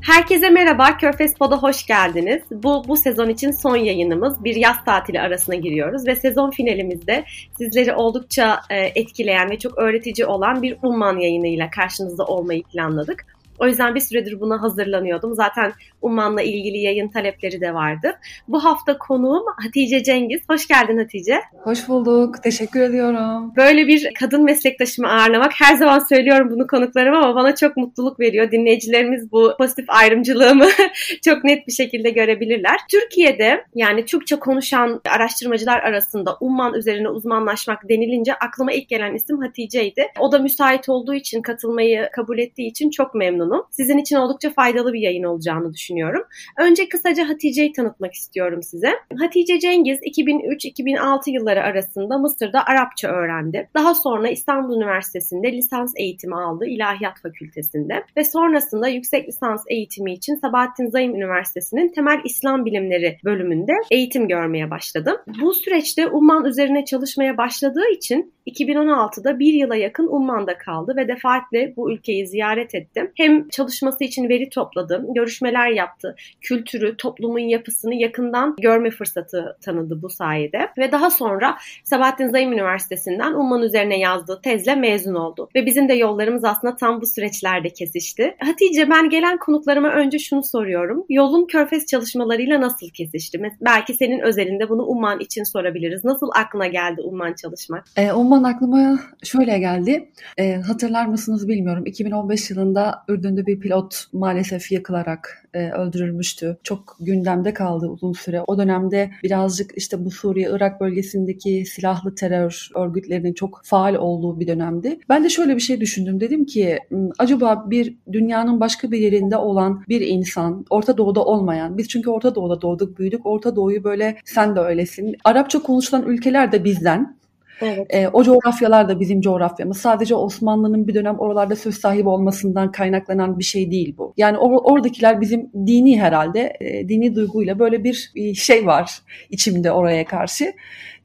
Herkese merhaba, Körfez Pod'a hoş geldiniz. Bu, bu sezon için son yayınımız. Bir yaz tatili arasına giriyoruz ve sezon finalimizde sizleri oldukça e, etkileyen ve çok öğretici olan bir Umman yayınıyla karşınızda olmayı planladık. O yüzden bir süredir buna hazırlanıyordum. Zaten Umman'la ilgili yayın talepleri de vardı. Bu hafta konuğum Hatice Cengiz. Hoş geldin Hatice. Hoş bulduk. Teşekkür ediyorum. Böyle bir kadın meslektaşımı ağırlamak her zaman söylüyorum bunu konuklarıma ama bana çok mutluluk veriyor. Dinleyicilerimiz bu pozitif ayrımcılığımı çok net bir şekilde görebilirler. Türkiye'de yani Türkçe konuşan araştırmacılar arasında Umman üzerine uzmanlaşmak denilince aklıma ilk gelen isim Hatice'ydi. O da müsait olduğu için katılmayı kabul ettiği için çok memnunum memnunum. Sizin için oldukça faydalı bir yayın olacağını düşünüyorum. Önce kısaca Hatice'yi tanıtmak istiyorum size. Hatice Cengiz 2003-2006 yılları arasında Mısır'da Arapça öğrendi. Daha sonra İstanbul Üniversitesi'nde lisans eğitimi aldı İlahiyat Fakültesinde ve sonrasında yüksek lisans eğitimi için Sabahattin Zaim Üniversitesi'nin Temel İslam Bilimleri bölümünde eğitim görmeye başladım. Bu süreçte Umman üzerine çalışmaya başladığı için 2016'da bir yıla yakın Umman'da kaldı ve defaatle bu ülkeyi ziyaret ettim. Hem çalışması için veri topladım, görüşmeler yaptı, kültürü, toplumun yapısını yakından görme fırsatı tanıdı bu sayede. Ve daha sonra Sabahattin Zaim Üniversitesi'nden Umman üzerine yazdığı tezle mezun oldu. Ve bizim de yollarımız aslında tam bu süreçlerde kesişti. Hatice ben gelen konuklarıma önce şunu soruyorum. Yolun körfez çalışmalarıyla nasıl kesişti? Belki senin özelinde bunu Umman için sorabiliriz. Nasıl aklına geldi Umman çalışmak? E, Umman zaman aklıma şöyle geldi. E, hatırlar mısınız bilmiyorum. 2015 yılında Ürdün'de bir pilot maalesef yakılarak e, öldürülmüştü. Çok gündemde kaldı uzun süre. O dönemde birazcık işte bu Suriye-Irak bölgesindeki silahlı terör örgütlerinin çok faal olduğu bir dönemdi. Ben de şöyle bir şey düşündüm. Dedim ki hmm, acaba bir dünyanın başka bir yerinde olan bir insan, Orta Doğu'da olmayan, biz çünkü Orta Doğu'da doğduk, büyüdük. Orta Doğu'yu böyle sen de öylesin. Arapça konuşulan ülkeler de bizden. Evet. E, o coğrafyalar da bizim coğrafyamız. Sadece Osmanlı'nın bir dönem oralarda söz sahibi olmasından kaynaklanan bir şey değil bu. Yani or- oradakiler bizim dini herhalde, e, dini duyguyla böyle bir, şey var içimde oraya karşı.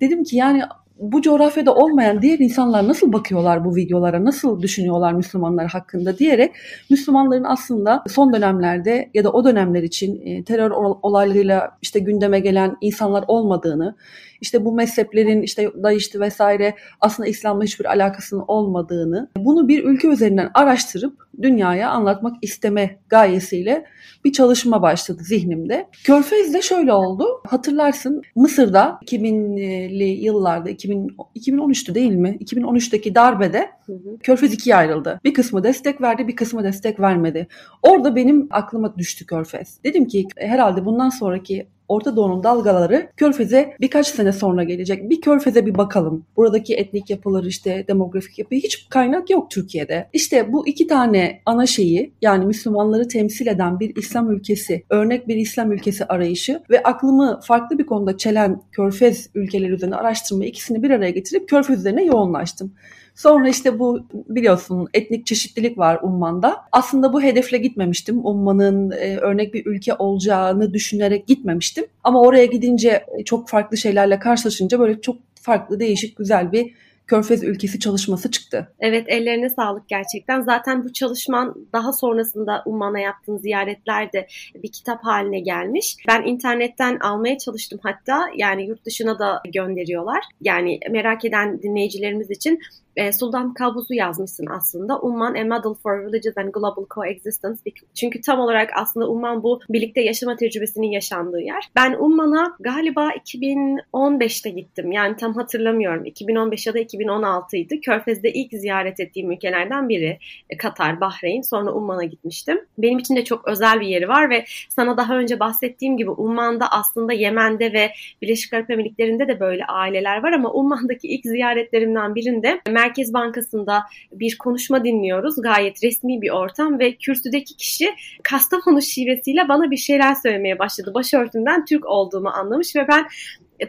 Dedim ki yani bu coğrafyada olmayan diğer insanlar nasıl bakıyorlar bu videolara, nasıl düşünüyorlar Müslümanlar hakkında diyerek Müslümanların aslında son dönemlerde ya da o dönemler için terör olaylarıyla işte gündeme gelen insanlar olmadığını, işte bu mezheplerin işte Daişti vesaire aslında İslam'la hiçbir alakasının olmadığını, bunu bir ülke üzerinden araştırıp dünyaya anlatmak isteme gayesiyle bir çalışma başladı zihnimde. Körfez'de şöyle oldu. Hatırlarsın Mısır'da 2000'li yıllarda 2000, 2013'tü değil mi? 2013'teki darbede Körfez ikiye ayrıldı. Bir kısmı destek verdi, bir kısmı destek vermedi. Orada benim aklıma düştü Körfez. Dedim ki herhalde bundan sonraki Orta Doğu'nun dalgaları Körfez'e birkaç sene sonra gelecek. Bir Körfez'e bir bakalım. Buradaki etnik yapılar işte demografik yapı hiç kaynak yok Türkiye'de. İşte bu iki tane ana şeyi yani Müslümanları temsil eden bir İslam ülkesi, örnek bir İslam ülkesi arayışı ve aklımı farklı bir konuda çelen Körfez ülkeleri üzerine araştırma ikisini bir araya getirip Körfez üzerine yoğunlaştım. Sonra işte bu biliyorsun etnik çeşitlilik var Umman'da. Aslında bu hedefle gitmemiştim. Umman'ın e, örnek bir ülke olacağını düşünerek gitmemiştim. Ama oraya gidince e, çok farklı şeylerle karşılaşınca böyle çok farklı, değişik, güzel bir Körfez ülkesi çalışması çıktı. Evet ellerine sağlık gerçekten. Zaten bu çalışman daha sonrasında Umman'a yaptığın ziyaretler de bir kitap haline gelmiş. Ben internetten almaya çalıştım hatta yani yurt dışına da gönderiyorlar. Yani merak eden dinleyicilerimiz için e, Sultan Kabus'u yazmışsın aslında. Umman A Model for Religious and Global Coexistence. Çünkü tam olarak aslında Umman bu birlikte yaşama tecrübesinin yaşandığı yer. Ben Umman'a galiba 2015'te gittim. Yani tam hatırlamıyorum. 2015 ya da 2016 idi. Körfez'de ilk ziyaret ettiğim ülkelerden biri. E, Katar, Bahreyn. Sonra Umman'a gitmiştim. Benim için de çok özel bir yeri var ve sana daha önce bahsettiğim gibi Umman'da aslında Yemen'de ve Birleşik Arap Emirlikleri'nde de böyle aileler var ama Umman'daki ilk ziyaretlerimden birinde Merkez Bankası'nda bir konuşma dinliyoruz. Gayet resmi bir ortam ve kürsüdeki kişi Kastamonu şivesiyle bana bir şeyler söylemeye başladı. Başörtümden Türk olduğumu anlamış ve ben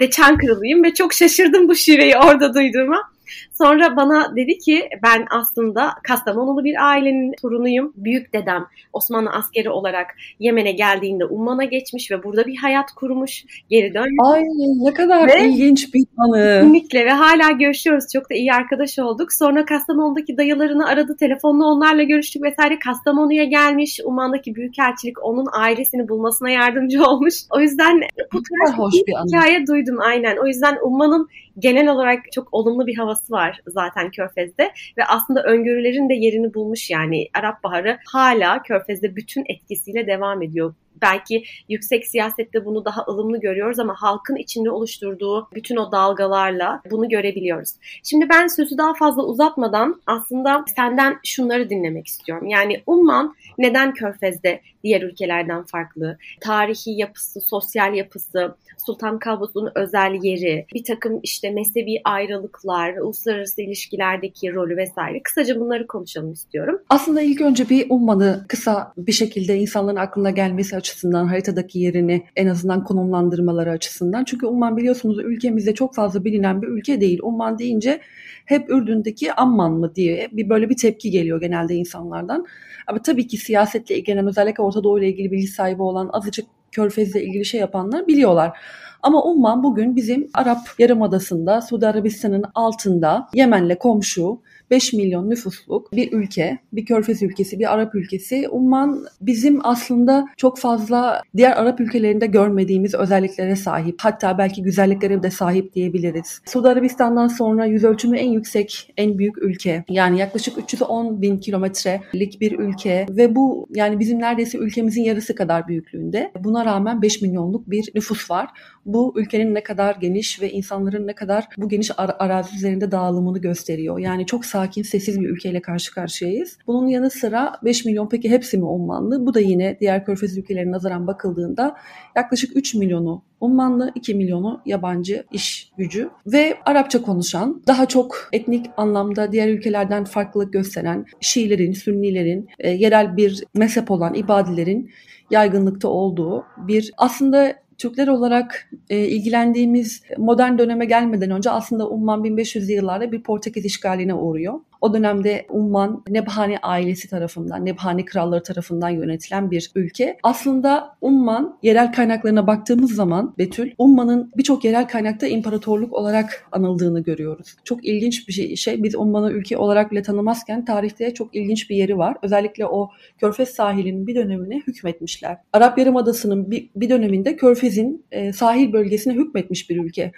de Çankırılıyım ve çok şaşırdım bu şiveyi orada duyduğuma. Sonra bana dedi ki ben aslında Kastamonulu bir ailenin torunuyum. Büyük dedem Osmanlı askeri olarak Yemen'e geldiğinde Umman'a geçmiş ve burada bir hayat kurmuş. Geri dönmüş. Ay ne kadar ve, ilginç bir anı. Kesinlikle ve hala görüşüyoruz. Çok da iyi arkadaş olduk. Sonra Kastamonu'daki dayılarını aradı. Telefonla onlarla görüştük vesaire. Kastamonu'ya gelmiş. Umman'daki büyükelçilik onun ailesini bulmasına yardımcı olmuş. O yüzden bu tarz hoş bir anı. hikaye duydum aynen. O yüzden Umman'ın genel olarak çok olumlu bir havası var zaten Körfez'de. Ve aslında öngörülerin de yerini bulmuş yani Arap Baharı hala Körfez'de bütün etkisiyle devam ediyor belki yüksek siyasette bunu daha ılımlı görüyoruz ama halkın içinde oluşturduğu bütün o dalgalarla bunu görebiliyoruz. Şimdi ben sözü daha fazla uzatmadan aslında senden şunları dinlemek istiyorum. Yani Umman neden Körfez'de diğer ülkelerden farklı? Tarihi yapısı, sosyal yapısı, Sultan Kabus'un özel yeri, bir takım işte mezhebi ayrılıklar, uluslararası ilişkilerdeki rolü vesaire. Kısaca bunları konuşalım istiyorum. Aslında ilk önce bir Umman'ı kısa bir şekilde insanların aklına gelmesi açısından, haritadaki yerini en azından konumlandırmaları açısından. Çünkü Umman biliyorsunuz ülkemizde çok fazla bilinen bir ülke değil. Umman deyince hep Ürdün'deki Amman mı diye bir böyle bir tepki geliyor genelde insanlardan. Ama tabii ki siyasetle ilgilenen özellikle Orta Doğu ile ilgili bilgi sahibi olan azıcık Körfez'le ilgili şey yapanlar biliyorlar. Ama Umman bugün bizim Arap Yarımadası'nda, Suudi Arabistan'ın altında, Yemen'le komşu, 5 milyon nüfusluk bir ülke, bir körfez ülkesi, bir Arap ülkesi. Umman bizim aslında çok fazla diğer Arap ülkelerinde görmediğimiz özelliklere sahip. Hatta belki güzelliklere de sahip diyebiliriz. Suudi Arabistan'dan sonra yüz ölçümü en yüksek, en büyük ülke. Yani yaklaşık 310 bin kilometrelik bir ülke ve bu yani bizim neredeyse ülkemizin yarısı kadar büyüklüğünde. Buna rağmen 5 milyonluk bir nüfus var. Bu ülkenin ne kadar geniş ve insanların ne kadar bu geniş ar- arazi üzerinde dağılımını gösteriyor. Yani çok sakin, sessiz bir ülkeyle karşı karşıyayız. Bunun yanı sıra 5 milyon peki hepsi mi Ummanlı? Bu da yine diğer körfez ülkelerine nazaran bakıldığında yaklaşık 3 milyonu Ummanlı, 2 milyonu yabancı iş gücü ve Arapça konuşan, daha çok etnik anlamda diğer ülkelerden farklılık gösteren Şiilerin, Sünnilerin, e, yerel bir mezhep olan ibadilerin yaygınlıkta olduğu bir aslında Türkler olarak e, ilgilendiğimiz modern döneme gelmeden önce aslında Umman 1500'lü yıllarda bir Portekiz işgaline uğruyor. O dönemde Umman Nebhani ailesi tarafından, Nebhani kralları tarafından yönetilen bir ülke. Aslında Umman yerel kaynaklarına baktığımız zaman Betül, Umman'ın birçok yerel kaynakta imparatorluk olarak anıldığını görüyoruz. Çok ilginç bir şey. şey biz Umman'ı ülke olarak bile tanımazken tarihte çok ilginç bir yeri var. Özellikle o Körfez sahilinin bir dönemine hükmetmişler. Arap Yarımadası'nın bir, bir döneminde Körfez'in e, sahil bölgesine hükmetmiş bir ülke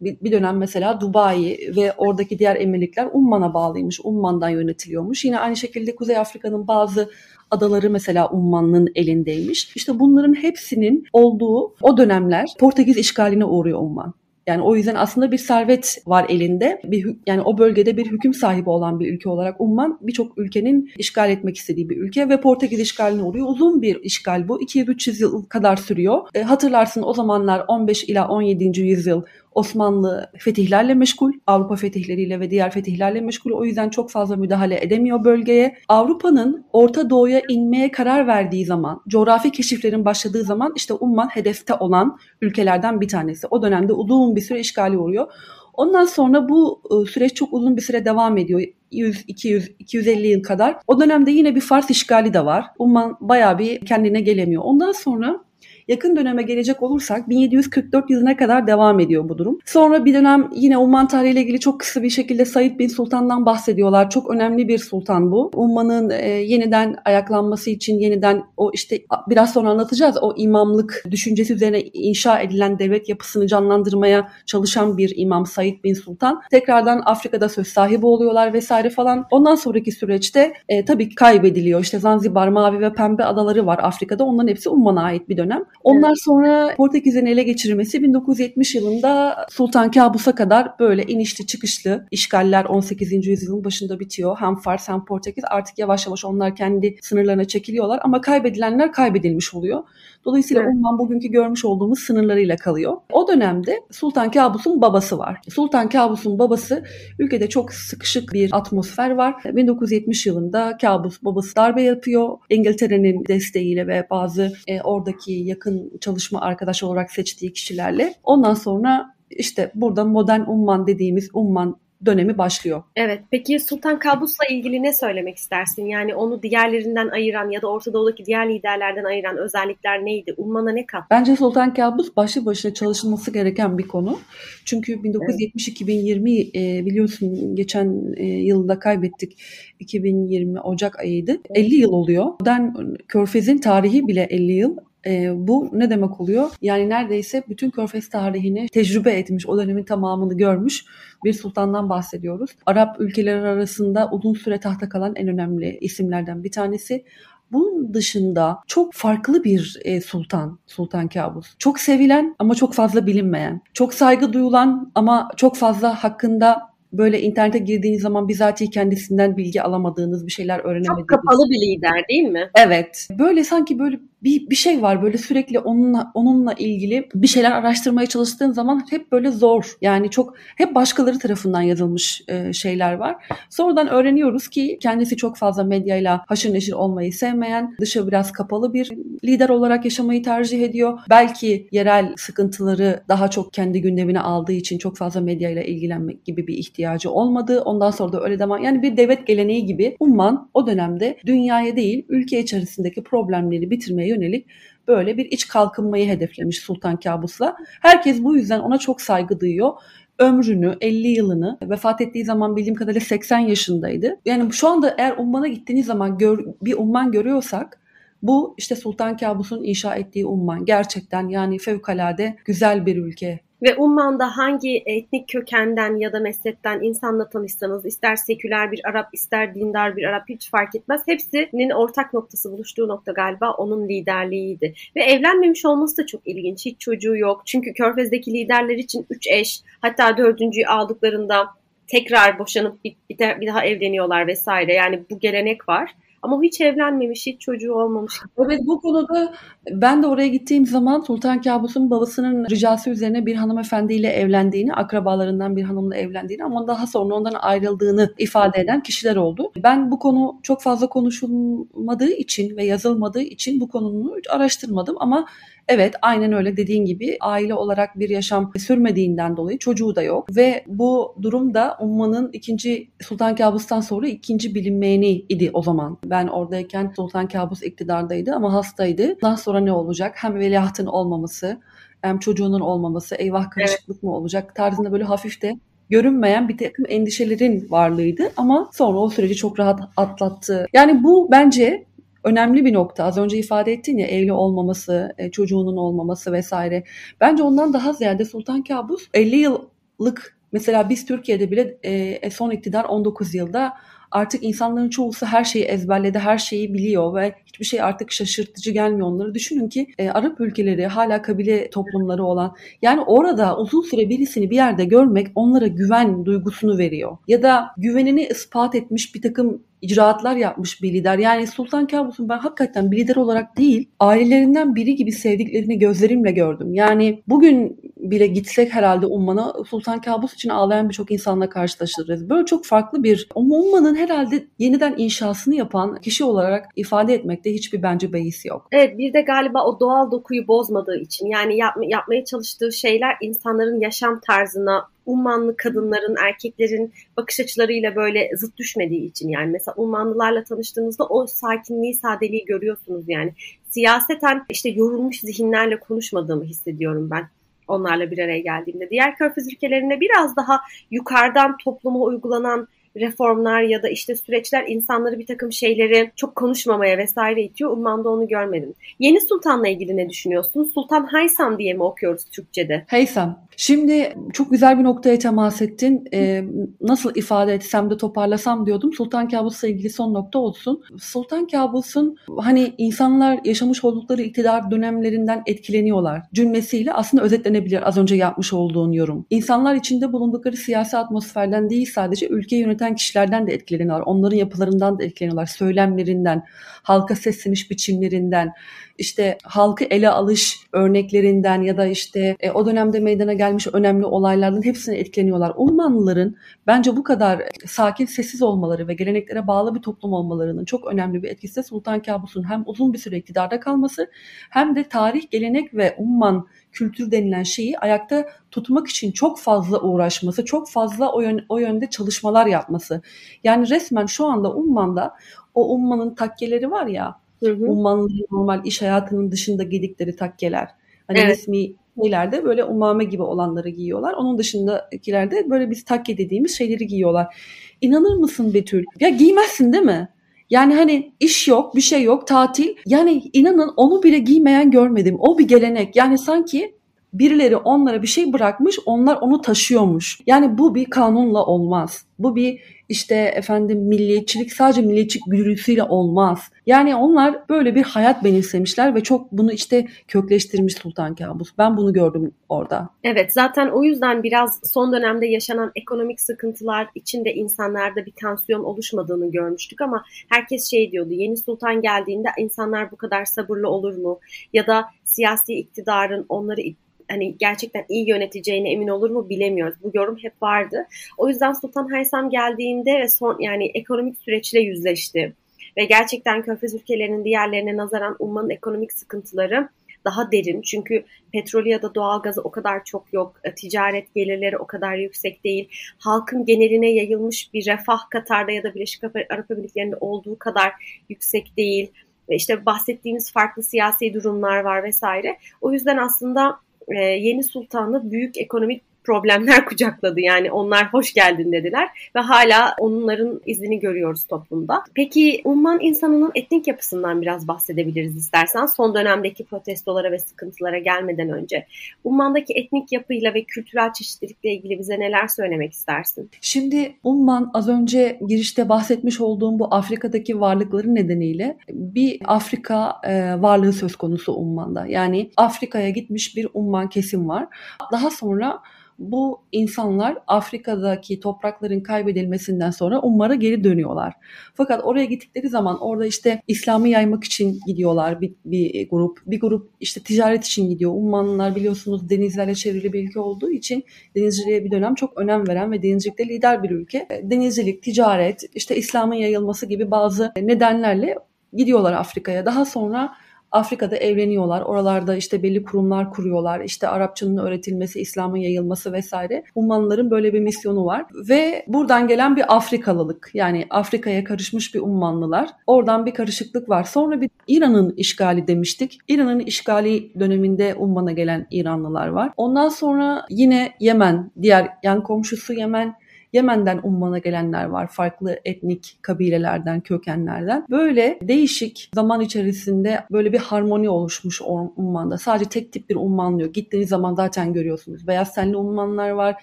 bir dönem mesela Dubai ve oradaki diğer emirlikler Umman'a bağlıymış. Umman'dan yönetiliyormuş. Yine aynı şekilde Kuzey Afrika'nın bazı adaları mesela Umman'ın elindeymiş. İşte bunların hepsinin olduğu o dönemler Portekiz işgaline uğruyor Umman. Yani o yüzden aslında bir servet var elinde. Bir yani o bölgede bir hüküm sahibi olan bir ülke olarak Umman birçok ülkenin işgal etmek istediği bir ülke ve Portekiz işgaline uğruyor. Uzun bir işgal bu. 200-300 yıl kadar sürüyor. E, hatırlarsın o zamanlar 15 ila 17. yüzyıl Osmanlı fetihlerle meşgul, Avrupa fetihleriyle ve diğer fetihlerle meşgul. O yüzden çok fazla müdahale edemiyor bölgeye. Avrupa'nın Orta Doğu'ya inmeye karar verdiği zaman, coğrafi keşiflerin başladığı zaman işte Umman hedefte olan ülkelerden bir tanesi. O dönemde uzun bir süre işgali uğruyor. Ondan sonra bu e, süreç çok uzun bir süre devam ediyor. 100, 200, 250 yıl kadar. O dönemde yine bir Fars işgali de var. Umman bayağı bir kendine gelemiyor. Ondan sonra Yakın döneme gelecek olursak 1744 yılına kadar devam ediyor bu durum. Sonra bir dönem yine Umman tarihiyle ilgili çok kısa bir şekilde Said bin Sultan'dan bahsediyorlar. Çok önemli bir sultan bu. Umman'ın e, yeniden ayaklanması için yeniden o işte biraz sonra anlatacağız o imamlık düşüncesi üzerine inşa edilen devlet yapısını canlandırmaya çalışan bir imam Said bin Sultan. Tekrardan Afrika'da söz sahibi oluyorlar vesaire falan. Ondan sonraki süreçte e, tabii kaybediliyor. İşte Zanzibar, Mavi ve Pembe adaları var Afrika'da. Onların hepsi Umman'a ait bir dönem. Onlar sonra Portekiz'in ele geçirmesi 1970 yılında Sultan Kabus'a kadar böyle inişli çıkışlı işgaller 18. yüzyılın başında bitiyor. Hem Fars hem Portekiz artık yavaş yavaş onlar kendi sınırlarına çekiliyorlar ama kaybedilenler kaybedilmiş oluyor. Dolayısıyla evet. Umman bugünkü görmüş olduğumuz sınırlarıyla kalıyor. O dönemde Sultan Kabus'un babası var. Sultan Kabus'un babası ülkede çok sıkışık bir atmosfer var. 1970 yılında Kabus babası darbe yapıyor. İngiltere'nin desteğiyle ve bazı e, oradaki yakın çalışma arkadaş olarak seçtiği kişilerle. Ondan sonra işte burada modern Umman dediğimiz Umman dönemi başlıyor. Evet. Peki Sultan Kabus'la ilgili ne söylemek istersin? Yani onu diğerlerinden ayıran ya da Orta Doğu'daki diğer liderlerden ayıran özellikler neydi? Umman'a ne kat? Bence Sultan Kabus başlı başına çalışılması gereken bir konu. Çünkü 1970-2020 e, biliyorsun geçen e, yılda kaybettik. 2020 Ocak ayıydı. 50 yıl oluyor. Modern Körfez'in tarihi bile 50 yıl. E, bu ne demek oluyor? Yani neredeyse bütün Körfez tarihini tecrübe etmiş, o dönemin tamamını görmüş bir sultandan bahsediyoruz. Arap ülkeleri arasında uzun süre tahta kalan en önemli isimlerden bir tanesi. Bunun dışında çok farklı bir e, sultan, Sultan Kabus. Çok sevilen ama çok fazla bilinmeyen. Çok saygı duyulan ama çok fazla hakkında böyle internete girdiğiniz zaman bizatihi kendisinden bilgi alamadığınız bir şeyler öğrenemediğiniz. Çok kapalı bir lider değil mi? Evet. Böyle sanki böyle bir, bir şey var böyle sürekli onunla onunla ilgili bir şeyler araştırmaya çalıştığın zaman hep böyle zor. Yani çok hep başkaları tarafından yazılmış e, şeyler var. Sonradan öğreniyoruz ki kendisi çok fazla medyayla haşır neşir olmayı sevmeyen, dışı biraz kapalı bir lider olarak yaşamayı tercih ediyor. Belki yerel sıkıntıları daha çok kendi gündemine aldığı için çok fazla medyayla ilgilenmek gibi bir ihtiyacı olmadı. Ondan sonra da öyle zaman yani bir devlet geleneği gibi Umman o dönemde dünyaya değil ülke içerisindeki problemleri bitirmeye yönelik böyle bir iç kalkınmayı hedeflemiş Sultan Kabus'la. Herkes bu yüzden ona çok saygı duyuyor ömrünü, 50 yılını vefat ettiği zaman bildiğim kadarıyla 80 yaşındaydı. Yani şu anda eğer Umman'a gittiğiniz zaman gör, bir Umman görüyorsak bu işte Sultan Kabus'un inşa ettiği Umman. Gerçekten yani fevkalade güzel bir ülke. Ve Umman'da hangi etnik kökenden ya da mezhepten insanla tanışsanız ister seküler bir Arap ister dindar bir Arap hiç fark etmez. Hepsinin ortak noktası buluştuğu nokta galiba onun liderliğiydi. Ve evlenmemiş olması da çok ilginç. Hiç çocuğu yok. Çünkü Körfez'deki liderler için üç eş hatta dördüncüyü aldıklarında tekrar boşanıp bir, bir daha evleniyorlar vesaire. Yani bu gelenek var. Ama hiç evlenmemiş, hiç çocuğu olmamış. Evet bu konuda ben de oraya gittiğim zaman Sultan Kabus'un babasının ricası üzerine bir hanımefendiyle evlendiğini, akrabalarından bir hanımla evlendiğini ama daha sonra ondan ayrıldığını ifade eden kişiler oldu. Ben bu konu çok fazla konuşulmadığı için ve yazılmadığı için bu konunu araştırmadım ama Evet aynen öyle dediğin gibi aile olarak bir yaşam sürmediğinden dolayı çocuğu da yok ve bu durum da Umman'ın ikinci Sultan Kabus'tan sonra ikinci bilinmeyeni idi o zaman. Ben oradayken Sultan Kabus iktidardaydı ama hastaydı. Daha sonra ne olacak? Hem veliahtın olmaması hem çocuğunun olmaması eyvah karışıklık evet. mı olacak tarzında böyle hafif de görünmeyen bir takım endişelerin varlığıydı ama sonra o süreci çok rahat atlattı. Yani bu bence önemli bir nokta. Az önce ifade ettin ya evli olmaması, e, çocuğunun olmaması vesaire. Bence ondan daha ziyade Sultan Kabus 50 yıllık mesela biz Türkiye'de bile e, e son iktidar 19 yılda artık insanların çoğusu her şeyi ezberledi, her şeyi biliyor ve hiçbir şey artık şaşırtıcı gelmiyor onları. Düşünün ki e, Arap ülkeleri hala kabile toplumları olan yani orada uzun süre birisini bir yerde görmek onlara güven duygusunu veriyor. Ya da güvenini ispat etmiş bir takım icraatlar yapmış bir lider. Yani Sultan Kabus'un ben hakikaten bir lider olarak değil, ailelerinden biri gibi sevdiklerini gözlerimle gördüm. Yani bugün bile gitsek herhalde Umman'a Sultan Kabus için ağlayan birçok insanla karşılaşırız. Böyle çok farklı bir Umman'ın herhalde yeniden inşasını yapan kişi olarak ifade etmekte hiçbir bence beis yok. Evet bir de galiba o doğal dokuyu bozmadığı için yani yap, yapmaya çalıştığı şeyler insanların yaşam tarzına Ummanlı kadınların, erkeklerin bakış açılarıyla böyle zıt düşmediği için yani mesela Ummanlılarla tanıştığınızda o sakinliği, sadeliği görüyorsunuz yani. Siyaseten işte yorulmuş zihinlerle konuşmadığımı hissediyorum ben onlarla bir araya geldiğimde. Diğer körfez ülkelerinde biraz daha yukarıdan topluma uygulanan reformlar ya da işte süreçler insanları bir takım şeyleri çok konuşmamaya vesaire itiyor. Umman'da onu görmedim. Yeni Sultan'la ilgili ne düşünüyorsun? Sultan Haysam diye mi okuyoruz Türkçe'de? Haysam. Şimdi çok güzel bir noktaya temas ettin. Ee, nasıl ifade etsem de toparlasam diyordum. Sultan Kabus'la ilgili son nokta olsun. Sultan Kabus'un hani insanlar yaşamış oldukları iktidar dönemlerinden etkileniyorlar cümlesiyle aslında özetlenebilir az önce yapmış olduğun yorum. İnsanlar içinde bulundukları siyasi atmosferden değil sadece ülke yöneten kişilerden de etkileniyorlar. Onların yapılarından da etkileniyorlar. Söylemlerinden, halka sesleniş biçimlerinden, işte halkı ele alış örneklerinden ya da işte e, o dönemde meydana gelmiş önemli olaylardan hepsine etkileniyorlar. Ulmanlıların bence bu kadar sakin, sessiz olmaları ve geleneklere bağlı bir toplum olmalarının çok önemli bir etkisi de Sultan Kabus'un hem uzun bir süre iktidarda kalması hem de tarih, gelenek ve umman kültür denilen şeyi ayakta tutmak için çok fazla uğraşması, çok fazla o, yön, o yönde çalışmalar yapması. Yani resmen şu anda Umman'da o Umman'ın takkeleri var ya, hı hı. Ummanlıların normal iş hayatının dışında giydikleri takkeler. Hani evet. resmi şeylerde böyle umame gibi olanları giyiyorlar. Onun dışındakilerde böyle biz takke dediğimiz şeyleri giyiyorlar. İnanır mısın Betül? Ya giymezsin değil mi? Yani hani iş yok, bir şey yok, tatil. Yani inanın onu bile giymeyen görmedim. O bir gelenek. Yani sanki birileri onlara bir şey bırakmış, onlar onu taşıyormuş. Yani bu bir kanunla olmaz. Bu bir işte efendim milliyetçilik sadece milliyetçilik güdüsüyle olmaz. Yani onlar böyle bir hayat benimsemişler ve çok bunu işte kökleştirmiş Sultan Kabus. Ben bunu gördüm orada. Evet zaten o yüzden biraz son dönemde yaşanan ekonomik sıkıntılar içinde insanlarda bir tansiyon oluşmadığını görmüştük ama herkes şey diyordu yeni sultan geldiğinde insanlar bu kadar sabırlı olur mu? Ya da siyasi iktidarın onları hani gerçekten iyi yöneteceğine emin olur mu bilemiyoruz. Bu yorum hep vardı. O yüzden Sultan Haysam geldiğinde ve son yani ekonomik süreçle yüzleşti. Ve gerçekten Körfez ülkelerinin diğerlerine nazaran ummanın ekonomik sıkıntıları daha derin. Çünkü petrolü ya da doğalgazı o kadar çok yok. E, ticaret gelirleri o kadar yüksek değil. Halkın geneline yayılmış bir refah Katar'da ya da Birleşik Arap Emirlikleri'nde olduğu kadar yüksek değil. Ve işte bahsettiğimiz farklı siyasi durumlar var vesaire. O yüzden aslında e, yeni sultanı büyük ekonomik problemler kucakladı. Yani onlar hoş geldin dediler ve hala onların izini görüyoruz toplumda. Peki Umman insanının etnik yapısından biraz bahsedebiliriz istersen. Son dönemdeki protestolara ve sıkıntılara gelmeden önce. Umman'daki etnik yapıyla ve kültürel çeşitlilikle ilgili bize neler söylemek istersin? Şimdi Umman az önce girişte bahsetmiş olduğum bu Afrika'daki varlıkları nedeniyle bir Afrika e, varlığı söz konusu Umman'da. Yani Afrika'ya gitmiş bir Umman kesim var. Daha sonra bu insanlar Afrika'daki toprakların kaybedilmesinden sonra Umman'a geri dönüyorlar. Fakat oraya gittikleri zaman orada işte İslam'ı yaymak için gidiyorlar bir, bir grup. Bir grup işte ticaret için gidiyor. Ummanlılar biliyorsunuz denizlerle çevrili bir ülke olduğu için denizciliğe bir dönem çok önem veren ve denizcilikte lider bir ülke. Denizcilik, ticaret, işte İslam'ın yayılması gibi bazı nedenlerle gidiyorlar Afrika'ya. Daha sonra Afrika'da evleniyorlar. Oralarda işte belli kurumlar kuruyorlar. İşte Arapçanın öğretilmesi, İslam'ın yayılması vesaire. Ummanlıların böyle bir misyonu var. Ve buradan gelen bir Afrikalılık. Yani Afrika'ya karışmış bir Ummanlılar. Oradan bir karışıklık var. Sonra bir İran'ın işgali demiştik. İran'ın işgali döneminde Umman'a gelen İranlılar var. Ondan sonra yine Yemen, diğer yan komşusu Yemen Yemen'den Umman'a gelenler var. Farklı etnik kabilelerden, kökenlerden. Böyle değişik zaman içerisinde böyle bir harmoni oluşmuş Umman'da. Sadece tek tip bir Umman diyor. Gittiğiniz zaman zaten görüyorsunuz. Beyaz tenli Ummanlar var.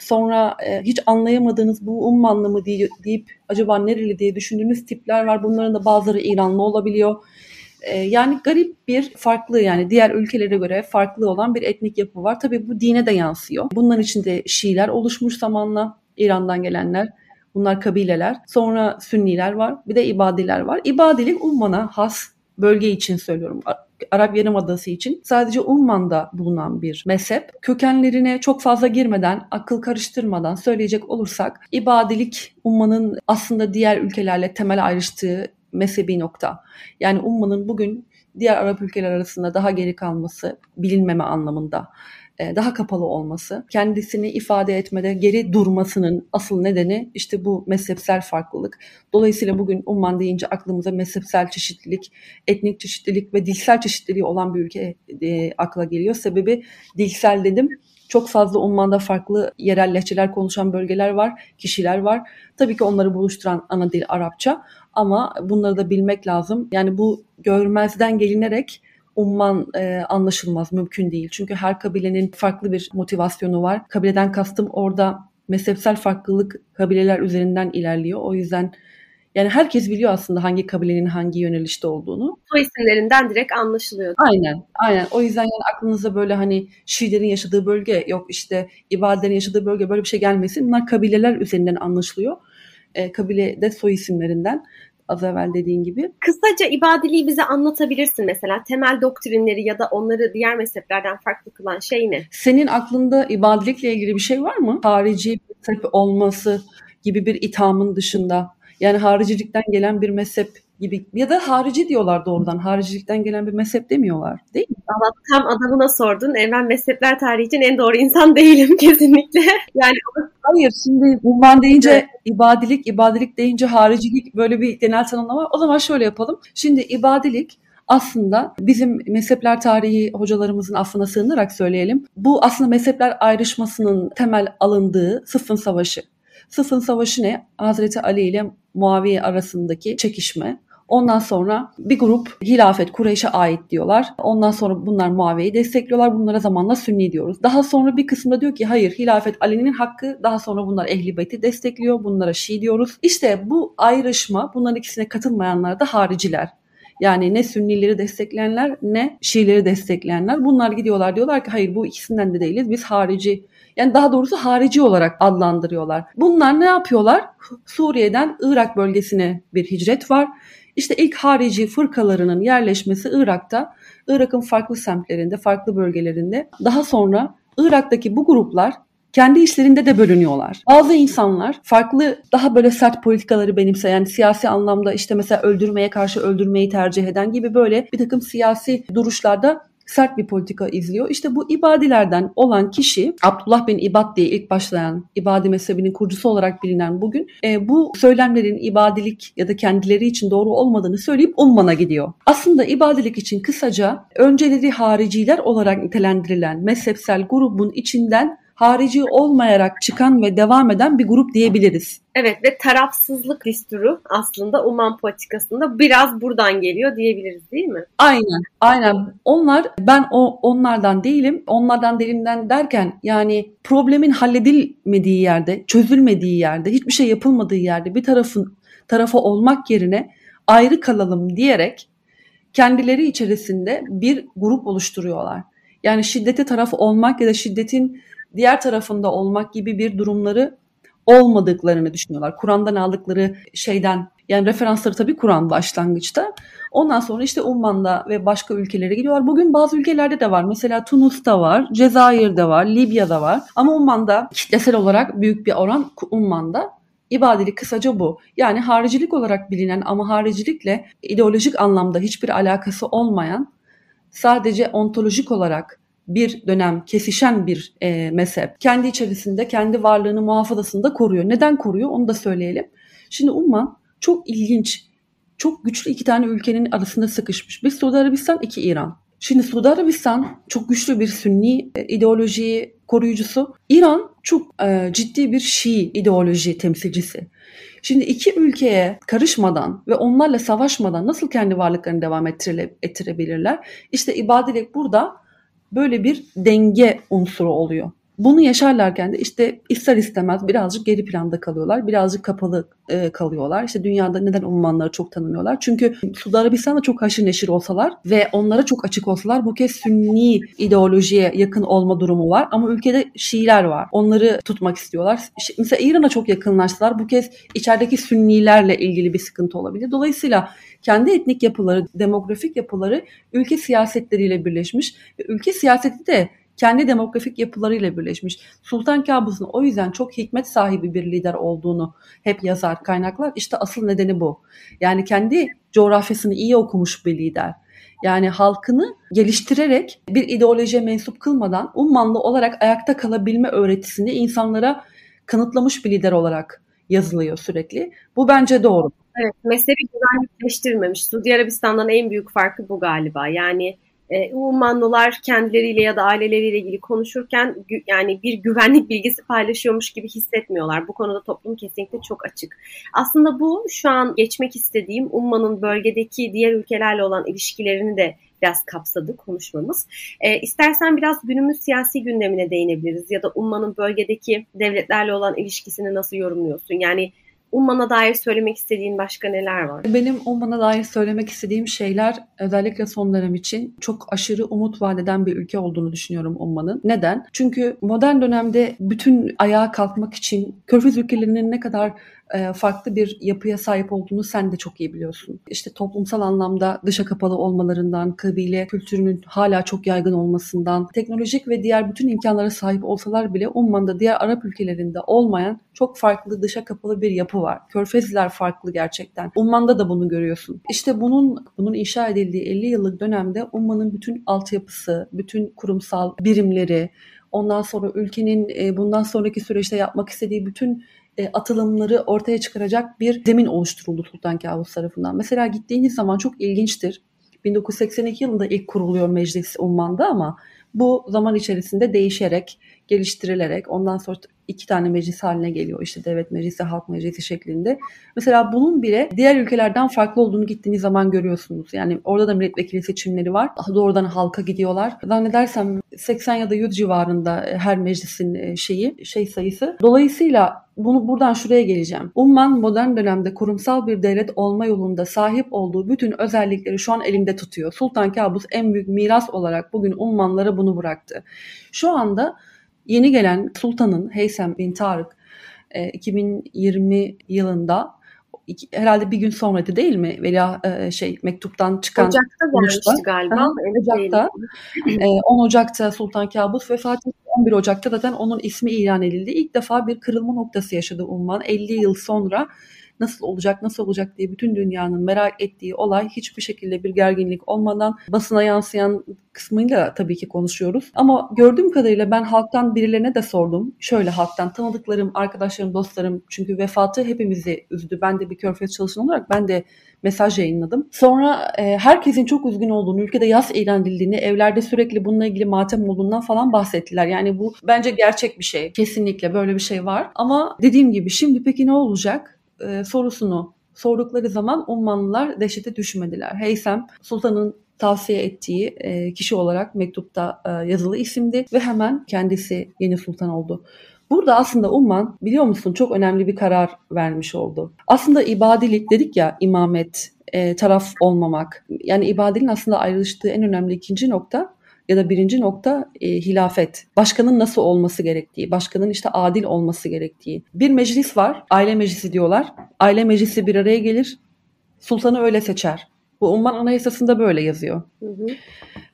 Sonra e, hiç anlayamadığınız bu Ummanlı mı diye, deyip acaba nereli diye düşündüğünüz tipler var. Bunların da bazıları İranlı olabiliyor. E, yani garip bir farklı yani diğer ülkelere göre farklı olan bir etnik yapı var. Tabii bu dine de yansıyor. Bunların içinde Şiiler oluşmuş zamanla. İran'dan gelenler. Bunlar kabileler. Sonra Sünniler var. Bir de İbadiler var. İbadilik Umman'a has bölge için söylüyorum. Arap Yarımadası için sadece Umman'da bulunan bir mezhep. Kökenlerine çok fazla girmeden, akıl karıştırmadan söyleyecek olursak İbadilik Umman'ın aslında diğer ülkelerle temel ayrıştığı mezhebi nokta. Yani Umman'ın bugün diğer Arap ülkeler arasında daha geri kalması bilinmeme anlamında. E, daha kapalı olması, kendisini ifade etmede geri durmasının asıl nedeni işte bu mezhepsel farklılık. Dolayısıyla bugün Umman deyince aklımıza mezhepsel çeşitlilik, etnik çeşitlilik ve dilsel çeşitliliği olan bir ülke e, akla geliyor. Sebebi dilsel dedim. Çok fazla Umman'da farklı yerel lehçeler konuşan bölgeler var, kişiler var. Tabii ki onları buluşturan ana dil Arapça ama bunları da bilmek lazım. Yani bu görmezden gelinerek umman e, anlaşılmaz, mümkün değil. Çünkü her kabilenin farklı bir motivasyonu var. Kabileden kastım orada mezhepsel farklılık kabileler üzerinden ilerliyor. O yüzden yani herkes biliyor aslında hangi kabilenin hangi yönelişte olduğunu. Soy isimlerinden direkt anlaşılıyor. Aynen, aynen. O yüzden yani aklınıza böyle hani Şiilerin yaşadığı bölge yok işte İbadilerin yaşadığı bölge böyle bir şey gelmesin. Bunlar kabileler üzerinden anlaşılıyor. E, kabile de soy isimlerinden az evvel dediğin gibi. Kısaca ibadiliği bize anlatabilirsin mesela. Temel doktrinleri ya da onları diğer mezheplerden farklı kılan şey ne? Senin aklında ibadilikle ilgili bir şey var mı? Harici bir olması gibi bir ithamın dışında. Yani haricilikten gelen bir mezhep gibi ya da harici diyorlar doğrudan. Haricilikten gelen bir mezhep demiyorlar değil mi? Allah tam adamına sordun. E, ben mezhepler tarihi için en doğru insan değilim kesinlikle. Yani Hayır şimdi umman deyince evet. ibadilik, ibadilik deyince haricilik böyle bir genel tanımlama. O zaman şöyle yapalım. Şimdi ibadilik aslında bizim mezhepler tarihi hocalarımızın affına sığınarak söyleyelim. Bu aslında mezhepler ayrışmasının temel alındığı Sıffın Savaşı. Sıffın Savaşı ne? Hazreti Ali ile Muaviye arasındaki çekişme. Ondan sonra bir grup hilafet Kureyş'e ait diyorlar. Ondan sonra bunlar Muaviye'yi destekliyorlar. Bunlara zamanla Sünni diyoruz. Daha sonra bir kısımda diyor ki hayır hilafet Ali'nin hakkı. Daha sonra bunlar Ehli Beyt'i destekliyor. Bunlara Şii diyoruz. İşte bu ayrışma bunların ikisine katılmayanlar da hariciler. Yani ne Sünnileri destekleyenler ne Şiileri destekleyenler. Bunlar gidiyorlar diyorlar ki hayır bu ikisinden de değiliz. Biz harici yani daha doğrusu harici olarak adlandırıyorlar. Bunlar ne yapıyorlar? Suriye'den Irak bölgesine bir hicret var. İşte ilk harici fırkalarının yerleşmesi Irak'ta, Irak'ın farklı semtlerinde, farklı bölgelerinde. Daha sonra Irak'taki bu gruplar kendi işlerinde de bölünüyorlar. Bazı insanlar farklı daha böyle sert politikaları benimseyen, siyasi anlamda işte mesela öldürmeye karşı öldürmeyi tercih eden gibi böyle bir takım siyasi duruşlarda sert bir politika izliyor. İşte bu ibadilerden olan kişi Abdullah bin İbad diye ilk başlayan ibadi mezhebinin kurucusu olarak bilinen bugün e, bu söylemlerin ibadilik ya da kendileri için doğru olmadığını söyleyip Umman'a gidiyor. Aslında ibadilik için kısaca önceleri hariciler olarak nitelendirilen mezhepsel grubun içinden harici olmayarak çıkan ve devam eden bir grup diyebiliriz. Evet ve tarafsızlık disturu aslında Uman politikasında biraz buradan geliyor diyebiliriz değil mi? Aynen, aynen. Onlar ben o onlardan değilim. Onlardan değilimden derken yani problemin halledilmediği yerde, çözülmediği yerde, hiçbir şey yapılmadığı yerde bir tarafın tarafı olmak yerine ayrı kalalım diyerek kendileri içerisinde bir grup oluşturuyorlar. Yani şiddete taraf olmak ya da şiddetin diğer tarafında olmak gibi bir durumları olmadıklarını düşünüyorlar. Kur'an'dan aldıkları şeyden yani referansları tabii Kur'an başlangıçta. Ondan sonra işte Umman'da ve başka ülkelere gidiyorlar. Bugün bazı ülkelerde de var. Mesela Tunus'ta var, Cezayir'de var, Libya'da var. Ama Umman'da kitlesel olarak büyük bir oran Umman'da. İbadeli kısaca bu. Yani haricilik olarak bilinen ama haricilikle ideolojik anlamda hiçbir alakası olmayan sadece ontolojik olarak bir dönem kesişen bir e, mezhep kendi içerisinde kendi varlığını muhafazasını da koruyor. Neden koruyor onu da söyleyelim. Şimdi Umman çok ilginç, çok güçlü iki tane ülkenin arasında sıkışmış. Bir Suudi Arabistan, iki İran. Şimdi Suudi Arabistan çok güçlü bir Sünni e, ideoloji koruyucusu. İran çok e, ciddi bir Şii ideoloji temsilcisi. Şimdi iki ülkeye karışmadan ve onlarla savaşmadan nasıl kendi varlıklarını devam ettire, ettirebilirler? İşte ibadelik burada böyle bir denge unsuru oluyor. Bunu yaşarlarken de işte ister istemez birazcık geri planda kalıyorlar. Birazcık kapalı e, kalıyorlar. İşte dünyada neden Ummanları çok tanımıyorlar? Çünkü Suudi Arabistan'da çok haşır neşir olsalar ve onlara çok açık olsalar bu kez Sünni ideolojiye yakın olma durumu var. Ama ülkede Şiiler var. Onları tutmak istiyorlar. Mesela İran'a çok yakınlaştılar. Bu kez içerideki Sünnilerle ilgili bir sıkıntı olabilir. Dolayısıyla kendi etnik yapıları, demografik yapıları ülke siyasetleriyle birleşmiş ve ülke siyaseti de kendi demografik yapılarıyla birleşmiş. Sultan Kabus'un o yüzden çok hikmet sahibi bir lider olduğunu hep yazar kaynaklar. İşte asıl nedeni bu. Yani kendi coğrafyasını iyi okumuş bir lider. Yani halkını geliştirerek bir ideolojiye mensup kılmadan ummanlı olarak ayakta kalabilme öğretisini insanlara kanıtlamış bir lider olarak yazılıyor sürekli. Bu bence doğru. Evet, mezhebi güvenlikleştirmemiş. Suudi Arabistan'dan en büyük farkı bu galiba. Yani e, Ummanlılar kendileriyle ya da aileleriyle ilgili konuşurken gü, yani bir güvenlik bilgisi paylaşıyormuş gibi hissetmiyorlar. Bu konuda toplum kesinlikle çok açık. Aslında bu şu an geçmek istediğim Umman'ın bölgedeki diğer ülkelerle olan ilişkilerini de biraz kapsadı konuşmamız. E, istersen biraz günümüz siyasi gündemine değinebiliriz ya da Umman'ın bölgedeki devletlerle olan ilişkisini nasıl yorumluyorsun? Yani Umman'a dair söylemek istediğin başka neler var? Benim Umman'a dair söylemek istediğim şeyler özellikle son dönem için çok aşırı umut vadeden bir ülke olduğunu düşünüyorum Umman'ın. Neden? Çünkü modern dönemde bütün ayağa kalkmak için Körfez ülkelerinin ne kadar farklı bir yapıya sahip olduğunu sen de çok iyi biliyorsun. İşte toplumsal anlamda dışa kapalı olmalarından, kabile kültürünün hala çok yaygın olmasından, teknolojik ve diğer bütün imkanlara sahip olsalar bile Umman'da diğer Arap ülkelerinde olmayan çok farklı dışa kapalı bir yapı var. Körfezliler farklı gerçekten. Umman'da da bunu görüyorsun. İşte bunun bunun inşa edildiği 50 yıllık dönemde Umman'ın bütün altyapısı, bütün kurumsal birimleri, ondan sonra ülkenin e, bundan sonraki süreçte yapmak istediği bütün e, atılımları ortaya çıkaracak bir zemin oluşturuldu Sultan Kavus tarafından. Mesela gittiğiniz zaman çok ilginçtir. 1982 yılında ilk kuruluyor meclis Umman'da ama bu zaman içerisinde değişerek, geliştirilerek ondan sonra iki tane meclis haline geliyor. İşte devlet meclisi, halk meclisi şeklinde. Mesela bunun bile diğer ülkelerden farklı olduğunu gittiğiniz zaman görüyorsunuz. Yani orada da milletvekili seçimleri var. Doğrudan halka gidiyorlar. Zannedersem 80 ya da 100 civarında e, her meclisin e, şeyi, şey sayısı. Dolayısıyla bunu buradan şuraya geleceğim. Umman modern dönemde kurumsal bir devlet olma yolunda sahip olduğu bütün özellikleri şu an elimde tutuyor. Sultan Kabus en büyük miras olarak bugün Ummanlara bunu bıraktı. Şu anda yeni gelen sultanın Heysem bin Tarık 2020 e, yılında herhalde bir gün sonraydı değil mi? Veya e, şey mektuptan çıkan Ocak'ta gelmişti galiba. Ha, Ocak'ta. e, 10 Ocak'ta Sultan Kabus vefat etti. 11 Ocak'ta zaten onun ismi ilan edildi. İlk defa bir kırılma noktası yaşadı Umman. 50 yıl sonra nasıl olacak nasıl olacak diye bütün dünyanın merak ettiği olay hiçbir şekilde bir gerginlik olmadan basına yansıyan kısmıyla tabii ki konuşuyoruz. Ama gördüğüm kadarıyla ben halktan birilerine de sordum. Şöyle halktan tanıdıklarım, arkadaşlarım, dostlarım çünkü vefatı hepimizi üzdü. Ben de bir körfez çalışan olarak ben de mesaj yayınladım. Sonra e, herkesin çok üzgün olduğunu, ülkede yaz ilan edildiğini, evlerde sürekli bununla ilgili matem olduğundan falan bahsettiler. Yani bu bence gerçek bir şey. Kesinlikle böyle bir şey var. Ama dediğim gibi şimdi peki ne olacak? E, sorusunu sordukları zaman Ummanlılar dehşete düşmediler. Heysem Sultan'ın tavsiye ettiği e, kişi olarak mektupta e, yazılı isimdi ve hemen kendisi yeni sultan oldu. Burada aslında Umman biliyor musun çok önemli bir karar vermiş oldu. Aslında ibadilik dedik ya imamet, e, taraf olmamak. Yani ibadilin aslında ayrıştığı en önemli ikinci nokta ya da birinci nokta e, hilafet. Başkanın nasıl olması gerektiği, başkanın işte adil olması gerektiği. Bir meclis var, aile meclisi diyorlar. Aile meclisi bir araya gelir, sultanı öyle seçer. Bu Umman Anayasası'nda böyle yazıyor. Hı hı.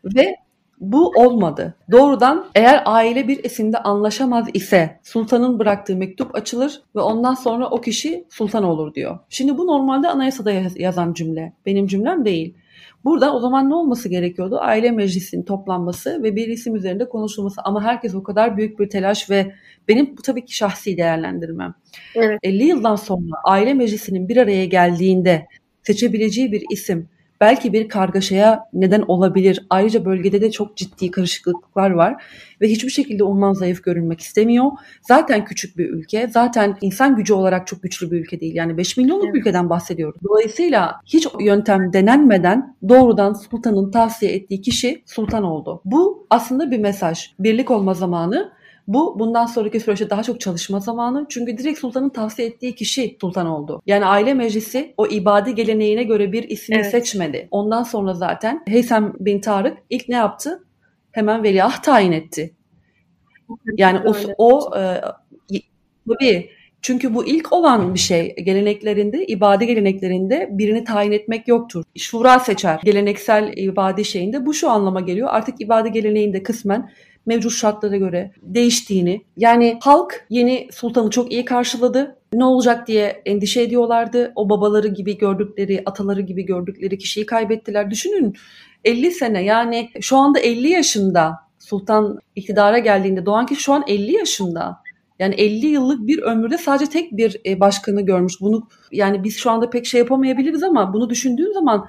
Ve bu olmadı. Doğrudan eğer aile bir isimde anlaşamaz ise sultanın bıraktığı mektup açılır ve ondan sonra o kişi sultan olur diyor. Şimdi bu normalde anayasada yazan cümle. Benim cümlem değil. Burada o zaman ne olması gerekiyordu? Aile meclisinin toplanması ve bir isim üzerinde konuşulması. Ama herkes o kadar büyük bir telaş ve benim bu tabii ki şahsi değerlendirmem. Evet. 50 yıldan sonra aile meclisinin bir araya geldiğinde seçebileceği bir isim belki bir kargaşaya neden olabilir. Ayrıca bölgede de çok ciddi karışıklıklar var ve hiçbir şekilde Umman zayıf görünmek istemiyor. Zaten küçük bir ülke. Zaten insan gücü olarak çok güçlü bir ülke değil. Yani 5 milyonluk evet. bir ülkeden bahsediyoruz. Dolayısıyla hiç yöntem denenmeden doğrudan sultanın tavsiye ettiği kişi sultan oldu. Bu aslında bir mesaj. Birlik olma zamanı bu bundan sonraki süreçte daha çok çalışma zamanı. Çünkü direkt sultanın tavsiye ettiği kişi sultan oldu. Yani aile meclisi o ibadi geleneğine göre bir ismi evet. seçmedi. Ondan sonra zaten Heysem bin Tarık ilk ne yaptı? Hemen veliaht tayin etti. Yani o, o e, tabii çünkü bu ilk olan bir şey. Geleneklerinde, ibadi geleneklerinde birini tayin etmek yoktur. Şura seçer. Geleneksel ibadi şeyinde bu şu anlama geliyor. Artık ibadi geleneğinde kısmen mevcut şartlara göre değiştiğini yani halk yeni sultanı çok iyi karşıladı. Ne olacak diye endişe ediyorlardı. O babaları gibi gördükleri, ataları gibi gördükleri kişiyi kaybettiler. Düşünün 50 sene yani şu anda 50 yaşında sultan iktidara geldiğinde doğan kişi şu an 50 yaşında. Yani 50 yıllık bir ömürde sadece tek bir e, başkanı görmüş. Bunu yani biz şu anda pek şey yapamayabiliriz ama bunu düşündüğün zaman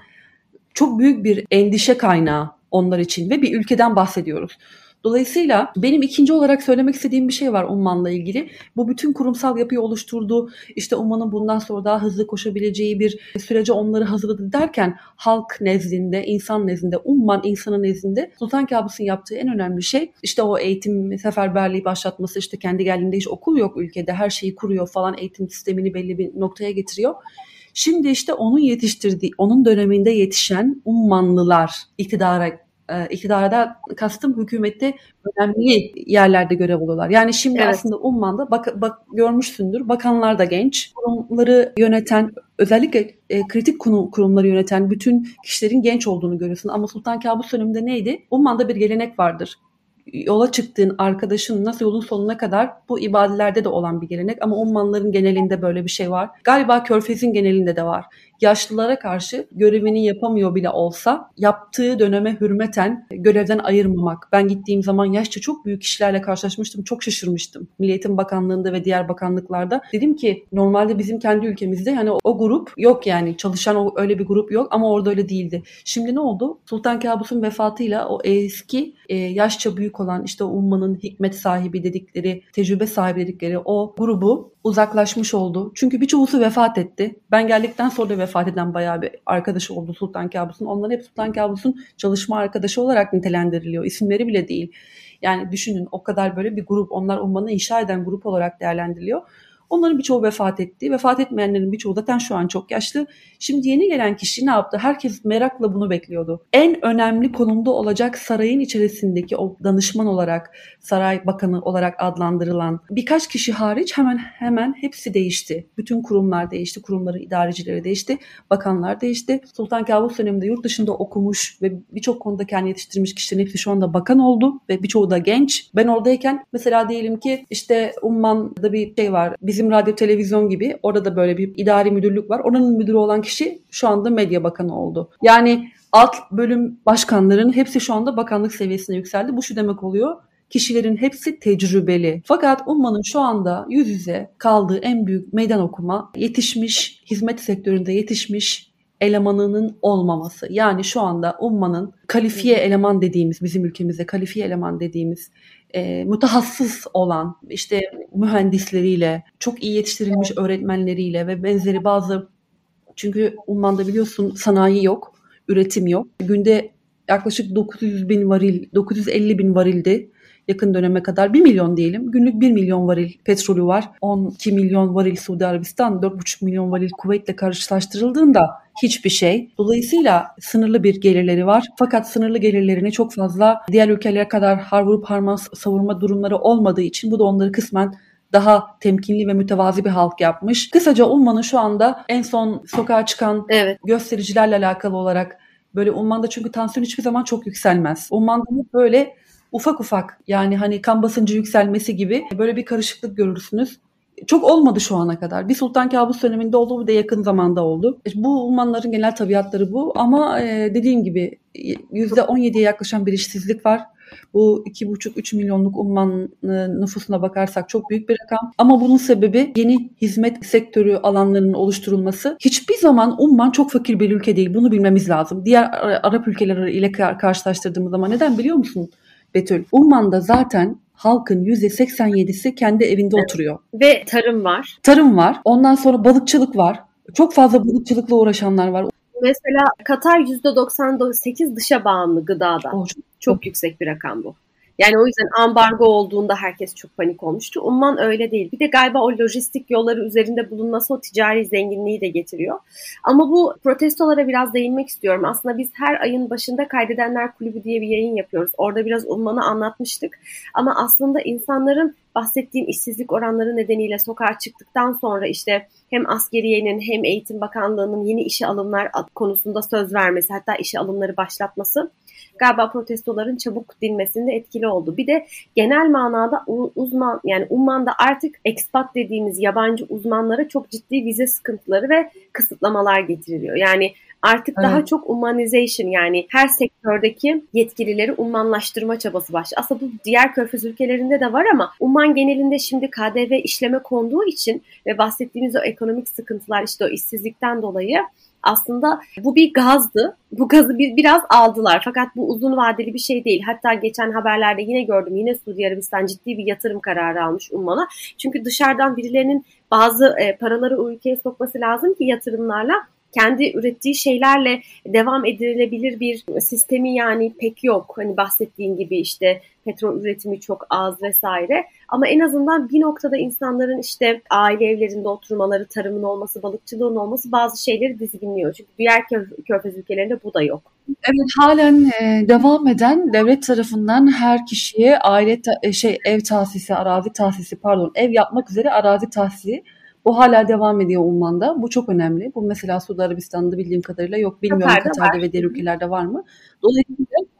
çok büyük bir endişe kaynağı onlar için ve bir ülkeden bahsediyoruz. Dolayısıyla benim ikinci olarak söylemek istediğim bir şey var Umman'la ilgili. Bu bütün kurumsal yapıyı oluşturdu. İşte Umman'ın bundan sonra daha hızlı koşabileceği bir sürece onları hazırladı derken halk nezdinde, insan nezdinde, Umman insanın nezdinde Sultan Kabus'un yaptığı en önemli şey işte o eğitim seferberliği başlatması işte kendi geldiğinde hiç okul yok ülkede her şeyi kuruyor falan eğitim sistemini belli bir noktaya getiriyor. Şimdi işte onun yetiştirdiği, onun döneminde yetişen Ummanlılar iktidara e, iktidarda kastım hükümette önemli yerlerde görev alıyorlar. Yani şimdi evet. aslında Umman'da bak, bak görmüşsündür bakanlar da genç. Kurumları yöneten özellikle e, kritik kurum, kurumları yöneten bütün kişilerin genç olduğunu görüyorsun. Ama Sultan Kabus döneminde neydi? Umman'da bir gelenek vardır yola çıktığın arkadaşın nasıl yolun sonuna kadar bu ibadelerde de olan bir gelenek ama Ummanların genelinde böyle bir şey var. Galiba Körfez'in genelinde de var yaşlılara karşı görevini yapamıyor bile olsa yaptığı döneme hürmeten görevden ayırmamak. Ben gittiğim zaman yaşça çok büyük kişilerle karşılaşmıştım. Çok şaşırmıştım. Milliyetin Bakanlığı'nda ve diğer bakanlıklarda. Dedim ki normalde bizim kendi ülkemizde hani o grup yok yani çalışan o öyle bir grup yok ama orada öyle değildi. Şimdi ne oldu? Sultan Kabus'un vefatıyla o eski e, yaşça büyük olan işte ummanın hikmet sahibi dedikleri, tecrübe sahibi dedikleri o grubu uzaklaşmış oldu. Çünkü birçoğusu vefat etti. Ben geldikten sonra da vefat eden bayağı bir arkadaşı oldu Sultan Kabus'un. Onların hep Sultan Kabus'un çalışma arkadaşı olarak nitelendiriliyor. İsimleri bile değil. Yani düşünün o kadar böyle bir grup, onlar ummanı inşa eden grup olarak değerlendiriliyor. Onların birçoğu vefat etti. Vefat etmeyenlerin birçoğu zaten şu an çok yaşlı. Şimdi yeni gelen kişi ne yaptı? Herkes merakla bunu bekliyordu. En önemli konumda olacak sarayın içerisindeki o danışman olarak, saray bakanı olarak adlandırılan birkaç kişi hariç hemen hemen hepsi değişti. Bütün kurumlar değişti, kurumların idarecileri değişti, bakanlar değişti. Sultan Kabus döneminde yurt dışında okumuş ve birçok konuda kendini yetiştirmiş kişilerin hepsi şu anda bakan oldu ve birçoğu da genç. Ben oradayken mesela diyelim ki işte Umman'da bir şey var. Bizim bizim radyo televizyon gibi orada da böyle bir idari müdürlük var. Oranın müdürü olan kişi şu anda medya bakanı oldu. Yani alt bölüm başkanların hepsi şu anda bakanlık seviyesine yükseldi. Bu şu demek oluyor. Kişilerin hepsi tecrübeli. Fakat Umman'ın şu anda yüz yüze kaldığı en büyük meydan okuma yetişmiş, hizmet sektöründe yetişmiş elemanının olmaması. Yani şu anda Umman'ın kalifiye eleman dediğimiz, bizim ülkemizde kalifiye eleman dediğimiz e, mütehassıs olan işte mühendisleriyle, çok iyi yetiştirilmiş öğretmenleriyle ve benzeri bazı çünkü Umman'da biliyorsun sanayi yok, üretim yok. Günde yaklaşık 900 bin varil, 950 bin varildi yakın döneme kadar 1 milyon diyelim. Günlük 1 milyon varil petrolü var. 12 milyon varil Suudi Arabistan, 4,5 milyon varil Kuveyt'le karşılaştırıldığında hiçbir şey. Dolayısıyla sınırlı bir gelirleri var. Fakat sınırlı gelirlerini çok fazla diğer ülkelere kadar har vurup harman savurma durumları olmadığı için bu da onları kısmen daha temkinli ve mütevazi bir halk yapmış. Kısaca Umman'ın şu anda en son sokağa çıkan evet. göstericilerle alakalı olarak böyle Umman'da çünkü tansiyon hiçbir zaman çok yükselmez. Umman'da böyle ufak ufak yani hani kan basıncı yükselmesi gibi böyle bir karışıklık görürsünüz. Çok olmadı şu ana kadar. Bir Sultan Kabus döneminde oldu, bir de yakın zamanda oldu. E, bu Ummanların genel tabiatları bu. Ama e, dediğim gibi %17'ye yaklaşan bir işsizlik var. Bu 2,5-3 milyonluk Umman e, nüfusuna bakarsak çok büyük bir rakam. Ama bunun sebebi yeni hizmet sektörü alanlarının oluşturulması. Hiçbir zaman Umman çok fakir bir ülke değil. Bunu bilmemiz lazım. Diğer Arap ülkeleri ile karşılaştırdığımız zaman neden biliyor musun? Betül. Umman'da zaten halkın %87'si kendi evinde evet. oturuyor. Ve tarım var. Tarım var. Ondan sonra balıkçılık var. Çok fazla balıkçılıkla uğraşanlar var. Mesela Katar %98 dışa bağımlı gıdada. Oh, çok, çok yüksek bir rakam bu. Yani o yüzden ambargo olduğunda herkes çok panik olmuştu. Umman öyle değil. Bir de galiba o lojistik yolları üzerinde bulunması o ticari zenginliği de getiriyor. Ama bu protestolara biraz değinmek istiyorum. Aslında biz her ayın başında Kaydedenler Kulübü diye bir yayın yapıyoruz. Orada biraz Umman'ı anlatmıştık. Ama aslında insanların bahsettiğim işsizlik oranları nedeniyle sokağa çıktıktan sonra işte hem askeriyenin hem eğitim bakanlığının yeni işe alımlar konusunda söz vermesi hatta işe alımları başlatması galiba protestoların çabuk dinmesinde etkili oldu. Bir de genel manada uzman yani Umman'da artık expat dediğimiz yabancı uzmanlara çok ciddi vize sıkıntıları ve kısıtlamalar getiriliyor. Yani artık evet. daha çok humanization yani her sektördeki yetkilileri ummanlaştırma çabası başlıyor. Aslında bu diğer körfez ülkelerinde de var ama Umman genelinde şimdi KDV işleme konduğu için ve bahsettiğimiz o ekonomik sıkıntılar işte o işsizlikten dolayı aslında bu bir gazdı. Bu gazı bir, biraz aldılar. Fakat bu uzun vadeli bir şey değil. Hatta geçen haberlerde yine gördüm. Yine Suudi Arabistan ciddi bir yatırım kararı almış Umman'a. Çünkü dışarıdan birilerinin bazı e, paraları ülkeye sokması lazım ki yatırımlarla kendi ürettiği şeylerle devam edilebilir bir sistemi yani pek yok. Hani bahsettiğin gibi işte petrol üretimi çok az vesaire. Ama en azından bir noktada insanların işte aile evlerinde oturmaları, tarımın olması, balıkçılığın olması bazı şeyleri dizginliyor. Çünkü diğer körfez ülkelerinde bu da yok. Evet halen e, devam eden devlet tarafından her kişiye aile ta, e, şey ev tahsisi, arazi tahsisi pardon ev yapmak üzere arazi tahsisi bu hala devam ediyor Umman'da. Bu çok önemli. Bu mesela Suudi Arabistan'da bildiğim kadarıyla yok. Bilmiyorum Katar'da, Katar'da ve diğer ülkelerde var mı? Dolayısıyla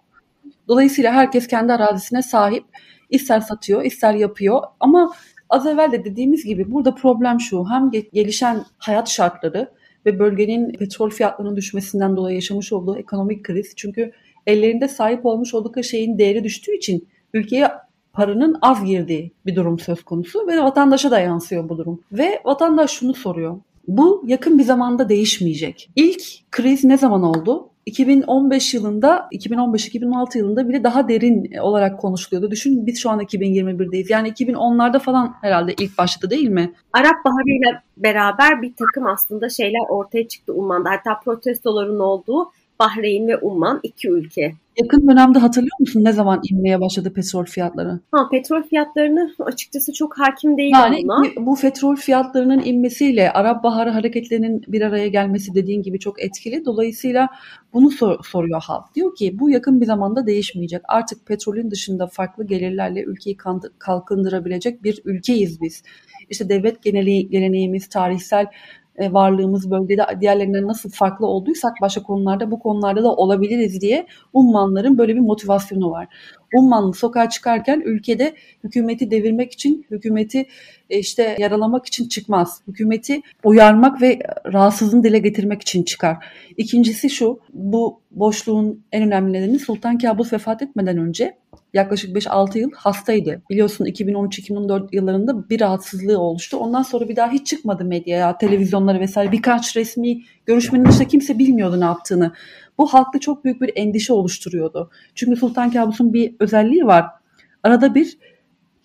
Dolayısıyla herkes kendi arazisine sahip. İster satıyor, ister yapıyor. Ama az evvel de dediğimiz gibi burada problem şu. Hem gelişen hayat şartları ve bölgenin petrol fiyatlarının düşmesinden dolayı yaşamış olduğu ekonomik kriz. Çünkü ellerinde sahip olmuş oldukları şeyin değeri düştüğü için ülkeye paranın az girdiği bir durum söz konusu ve vatandaşa da yansıyor bu durum. Ve vatandaş şunu soruyor. Bu yakın bir zamanda değişmeyecek. İlk kriz ne zaman oldu? 2015 yılında, 2015-2016 yılında bile daha derin olarak konuşuluyordu. Düşün biz şu an 2021'deyiz. Yani 2010'larda falan herhalde ilk başladı değil mi? Arap Baharı ile beraber bir takım aslında şeyler ortaya çıktı Umman'da. Hatta protestoların olduğu Bahreyn ve Umman iki ülke. Yakın dönemde hatırlıyor musun ne zaman inmeye başladı petrol fiyatları? Ha petrol fiyatlarını açıkçası çok hakim değilim yani, ona. Bu petrol fiyatlarının inmesiyle Arap Baharı hareketlerinin bir araya gelmesi dediğin gibi çok etkili. Dolayısıyla bunu sor, soruyor halk. Diyor ki bu yakın bir zamanda değişmeyecek. Artık petrolün dışında farklı gelirlerle ülkeyi kalkındırabilecek bir ülkeyiz biz. İşte devlet geneli, geleneğimiz, tarihsel e, varlığımız bölgede diğerlerinden nasıl farklı olduysak başka konularda bu konularda da olabiliriz diye Ummanların böyle bir motivasyonu var. Ummanlı sokağa çıkarken ülkede hükümeti devirmek için, hükümeti e, işte yaralamak için çıkmaz. Hükümeti uyarmak ve rahatsızlığını dile getirmek için çıkar. İkincisi şu, bu boşluğun en önemli nedeni Sultan Kabus vefat etmeden önce yaklaşık 5-6 yıl hastaydı. Biliyorsun 2013-2014 yıllarında bir rahatsızlığı oluştu. Ondan sonra bir daha hiç çıkmadı medyaya, televizyonlara vesaire. Birkaç resmi görüşmenin dışında kimse bilmiyordu ne yaptığını. Bu halkta çok büyük bir endişe oluşturuyordu. Çünkü Sultan Kabus'un bir özelliği var. Arada bir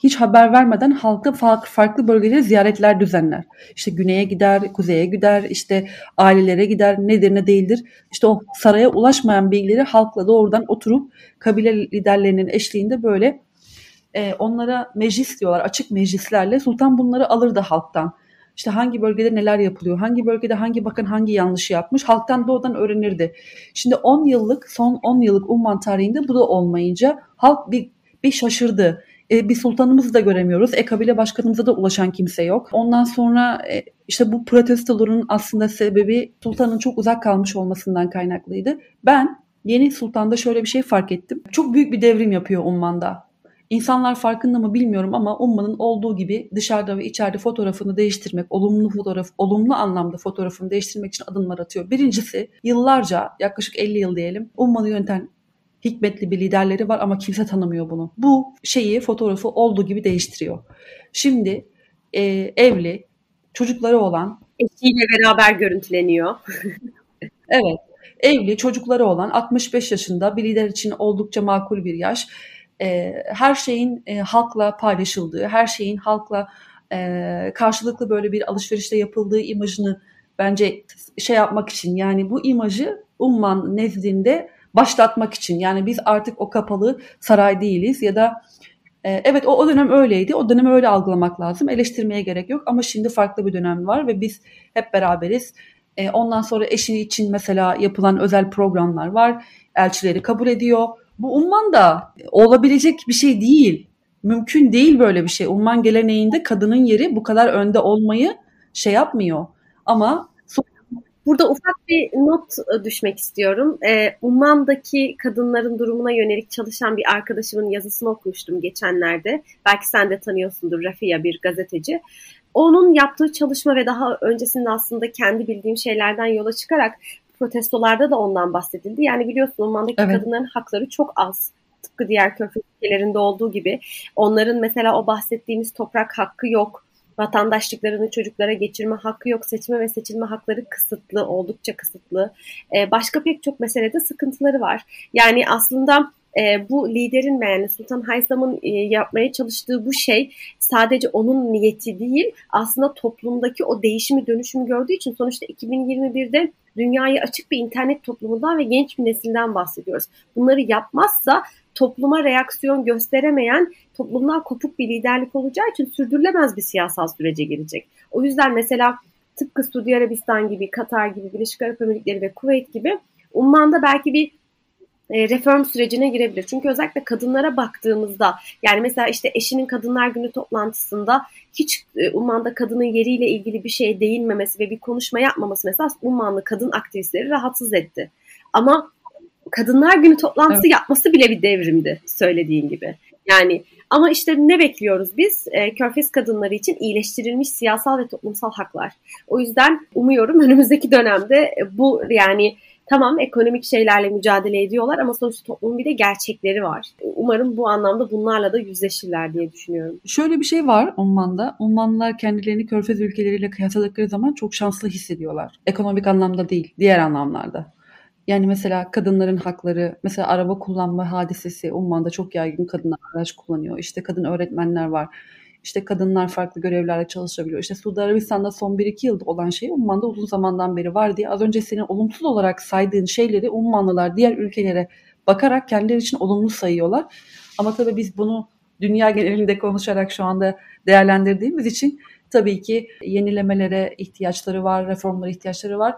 hiç haber vermeden halka farklı, farklı bölgelere ziyaretler düzenler. İşte güneye gider, kuzeye gider, işte ailelere gider, nedir ne değildir. İşte o saraya ulaşmayan bilgileri halkla doğrudan oturup kabile liderlerinin eşliğinde böyle e, onlara meclis diyorlar, açık meclislerle sultan bunları alırdı halktan. İşte hangi bölgede neler yapılıyor, hangi bölgede hangi bakan hangi yanlışı yapmış halktan doğrudan öğrenirdi. Şimdi 10 yıllık, son 10 yıllık Umman tarihinde bu da olmayınca halk bir, bir şaşırdı. E, bir sultanımızı da göremiyoruz. E kabile başkanımıza da ulaşan kimse yok. Ondan sonra e, işte bu protestoların aslında sebebi sultanın çok uzak kalmış olmasından kaynaklıydı. Ben yeni sultanda şöyle bir şey fark ettim. Çok büyük bir devrim yapıyor Umman'da. İnsanlar farkında mı bilmiyorum ama Umman'ın olduğu gibi dışarıda ve içeride fotoğrafını değiştirmek, olumlu fotoğraf, olumlu anlamda fotoğrafını değiştirmek için adımlar atıyor. Birincisi yıllarca yaklaşık 50 yıl diyelim Umman'ı yöneten hikmetli bir liderleri var ama kimse tanımıyor bunu. Bu şeyi fotoğrafı olduğu gibi değiştiriyor. Şimdi e, evli, çocukları olan eşiyle beraber görüntüleniyor. evet. Evli, çocukları olan 65 yaşında bir lider için oldukça makul bir yaş. E, her şeyin e, halkla paylaşıldığı, her şeyin halkla e, karşılıklı böyle bir alışverişte yapıldığı imajını bence şey yapmak için yani bu imajı Umman nezdinde başlatmak için. Yani biz artık o kapalı saray değiliz ya da evet o, dönem öyleydi. O dönemi öyle algılamak lazım. Eleştirmeye gerek yok ama şimdi farklı bir dönem var ve biz hep beraberiz. Ondan sonra eşi için mesela yapılan özel programlar var. Elçileri kabul ediyor. Bu umman da olabilecek bir şey değil. Mümkün değil böyle bir şey. Umman geleneğinde kadının yeri bu kadar önde olmayı şey yapmıyor. Ama Burada ufak bir not e, düşmek istiyorum. Ee, Umman'daki kadınların durumuna yönelik çalışan bir arkadaşımın yazısını okumuştum geçenlerde. Belki sen de tanıyorsundur Rafia bir gazeteci. Onun yaptığı çalışma ve daha öncesinde aslında kendi bildiğim şeylerden yola çıkarak protestolarda da ondan bahsedildi. Yani biliyorsun Umman'daki evet. kadınların hakları çok az. Tıpkı diğer körfez ülkelerinde olduğu gibi. Onların mesela o bahsettiğimiz toprak hakkı yok vatandaşlıklarını çocuklara geçirme hakkı yok. Seçme ve seçilme hakları kısıtlı, oldukça kısıtlı. Ee, başka pek çok meselede sıkıntıları var. Yani aslında e, bu liderin yani Sultan Haysam'ın e, yapmaya çalıştığı bu şey sadece onun niyeti değil aslında toplumdaki o değişimi dönüşümü gördüğü için sonuçta 2021'de dünyaya açık bir internet toplumundan ve genç bir nesilden bahsediyoruz. Bunları yapmazsa topluma reaksiyon gösteremeyen, toplumdan kopuk bir liderlik olacağı için sürdürülemez bir siyasal sürece girecek. O yüzden mesela tıpkı Suudi Arabistan gibi, Katar gibi, Birleşik Arap Emirlikleri ve Kuveyt gibi Umman'da belki bir reform sürecine girebilir. Çünkü özellikle kadınlara baktığımızda yani mesela işte eşinin Kadınlar Günü toplantısında hiç e, Umman'da kadının yeriyle ilgili bir şeye değinmemesi ve bir konuşma yapmaması mesela Ummanlı kadın aktivistleri rahatsız etti. Ama Kadınlar Günü toplantısı evet. yapması bile bir devrimdi söylediğin gibi. Yani ama işte ne bekliyoruz biz? E, Körfez kadınları için iyileştirilmiş siyasal ve toplumsal haklar. O yüzden umuyorum önümüzdeki dönemde bu yani tamam ekonomik şeylerle mücadele ediyorlar ama sonuçta toplumun bir de gerçekleri var. Umarım bu anlamda bunlarla da yüzleşirler diye düşünüyorum. Şöyle bir şey var Umman'da. Ummanlılar kendilerini körfez ülkeleriyle kıyasladıkları zaman çok şanslı hissediyorlar. Ekonomik anlamda değil, diğer anlamlarda. Yani mesela kadınların hakları, mesela araba kullanma hadisesi Umman'da çok yaygın kadınlar araç kullanıyor. İşte kadın öğretmenler var. İşte kadınlar farklı görevlerde çalışabiliyor. İşte Suudi Arabistan'da son 1-2 yılda olan şey Umman'da uzun zamandan beri var diye az önce senin olumsuz olarak saydığın şeyleri Ummanlılar diğer ülkelere bakarak kendileri için olumlu sayıyorlar. Ama tabii biz bunu dünya genelinde konuşarak şu anda değerlendirdiğimiz için tabii ki yenilemelere ihtiyaçları var, reformlara ihtiyaçları var.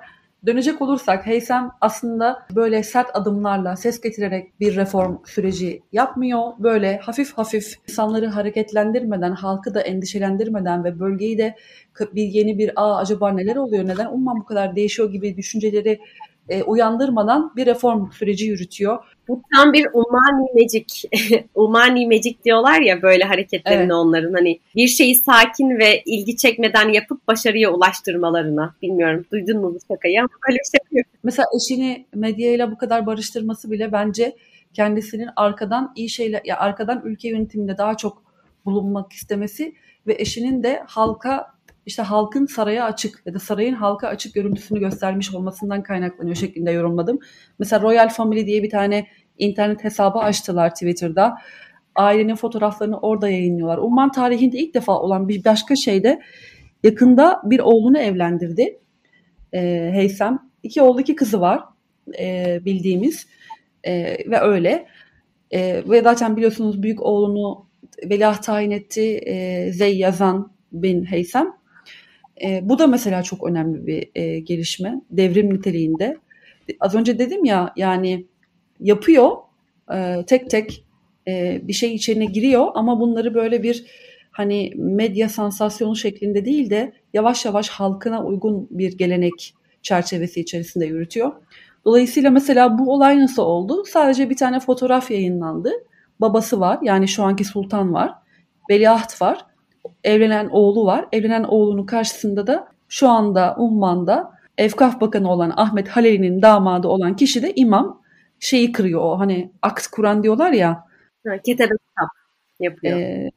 Dönecek olursak Heysem aslında böyle sert adımlarla ses getirerek bir reform süreci yapmıyor. Böyle hafif hafif insanları hareketlendirmeden, halkı da endişelendirmeden ve bölgeyi de bir yeni bir a acaba neler oluyor, neden umman bu kadar değişiyor gibi düşünceleri e, uyandırmadan bir reform süreci yürütüyor. Bu tam bir umani magic. umani magic diyorlar ya böyle hareketlerini evet. onların hani bir şeyi sakin ve ilgi çekmeden yapıp başarıya ulaştırmalarına. Bilmiyorum duydun mu bu şakayı ama öyle bir şey yapıyor. Mesela eşini medyayla bu kadar barıştırması bile bence kendisinin arkadan iyi şeyler ya arkadan ülke yönetiminde daha çok bulunmak istemesi ve eşinin de halka işte halkın saraya açık ya da sarayın halka açık görüntüsünü göstermiş olmasından kaynaklanıyor şeklinde yorumladım. Mesela Royal Family diye bir tane internet hesabı açtılar Twitter'da. Ailenin fotoğraflarını orada yayınlıyorlar. Umman tarihinde ilk defa olan bir başka şey de yakında bir oğlunu evlendirdi. E, Heysem. İki oğlu iki kızı var e, bildiğimiz e, ve öyle. E, ve zaten biliyorsunuz büyük oğlunu veliaht tayin etti e, Zey Yazan bin Heysem. E, bu da mesela çok önemli bir e, gelişme. Devrim niteliğinde. Az önce dedim ya yani yapıyor e, tek tek e, bir şey içine giriyor ama bunları böyle bir hani medya sansasyonu şeklinde değil de yavaş yavaş halkına uygun bir gelenek çerçevesi içerisinde yürütüyor. Dolayısıyla mesela bu olay nasıl oldu? Sadece bir tane fotoğraf yayınlandı. Babası var yani şu anki sultan var. Veliaht var evlenen oğlu var. Evlenen oğlunun karşısında da şu anda Umman'da Efkaf Bakanı olan Ahmet Haleli'nin damadı olan kişi de imam şeyi kırıyor o hani akt Kur'an diyorlar ya. Ketebe kitap yapıyor. E,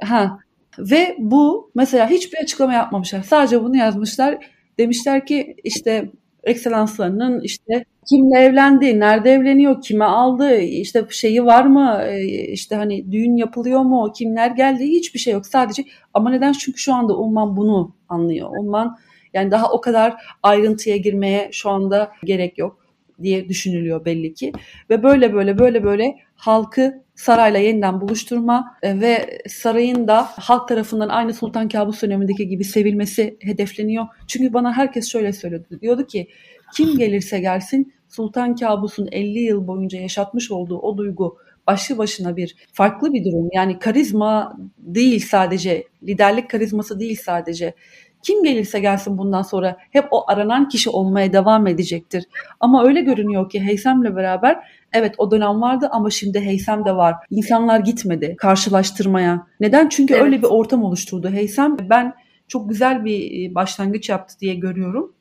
ha ve bu mesela hiçbir açıklama yapmamışlar. Sadece bunu yazmışlar. Demişler ki işte ekselanslarının işte kimle evlendi, nerede evleniyor, kime aldı, işte şeyi var mı, e, işte hani düğün yapılıyor mu, kimler geldi hiçbir şey yok. Sadece ama neden? Çünkü şu anda Umman bunu anlıyor. Umman yani daha o kadar ayrıntıya girmeye şu anda gerek yok diye düşünülüyor belli ki. Ve böyle böyle böyle böyle halkı sarayla yeniden buluşturma e, ve sarayın da halk tarafından aynı Sultan Kabus dönemindeki gibi sevilmesi hedefleniyor. Çünkü bana herkes şöyle söyledi. Diyordu ki kim gelirse gelsin Sultan Kabus'un 50 yıl boyunca yaşatmış olduğu o duygu başlı başına bir farklı bir durum. Yani karizma değil sadece, liderlik karizması değil sadece. Kim gelirse gelsin bundan sonra hep o aranan kişi olmaya devam edecektir. Ama öyle görünüyor ki Heysem'le beraber evet o dönem vardı ama şimdi Heysem de var. İnsanlar gitmedi karşılaştırmaya. Neden? Çünkü evet. öyle bir ortam oluşturdu. Heysem ben çok güzel bir başlangıç yaptı diye görüyorum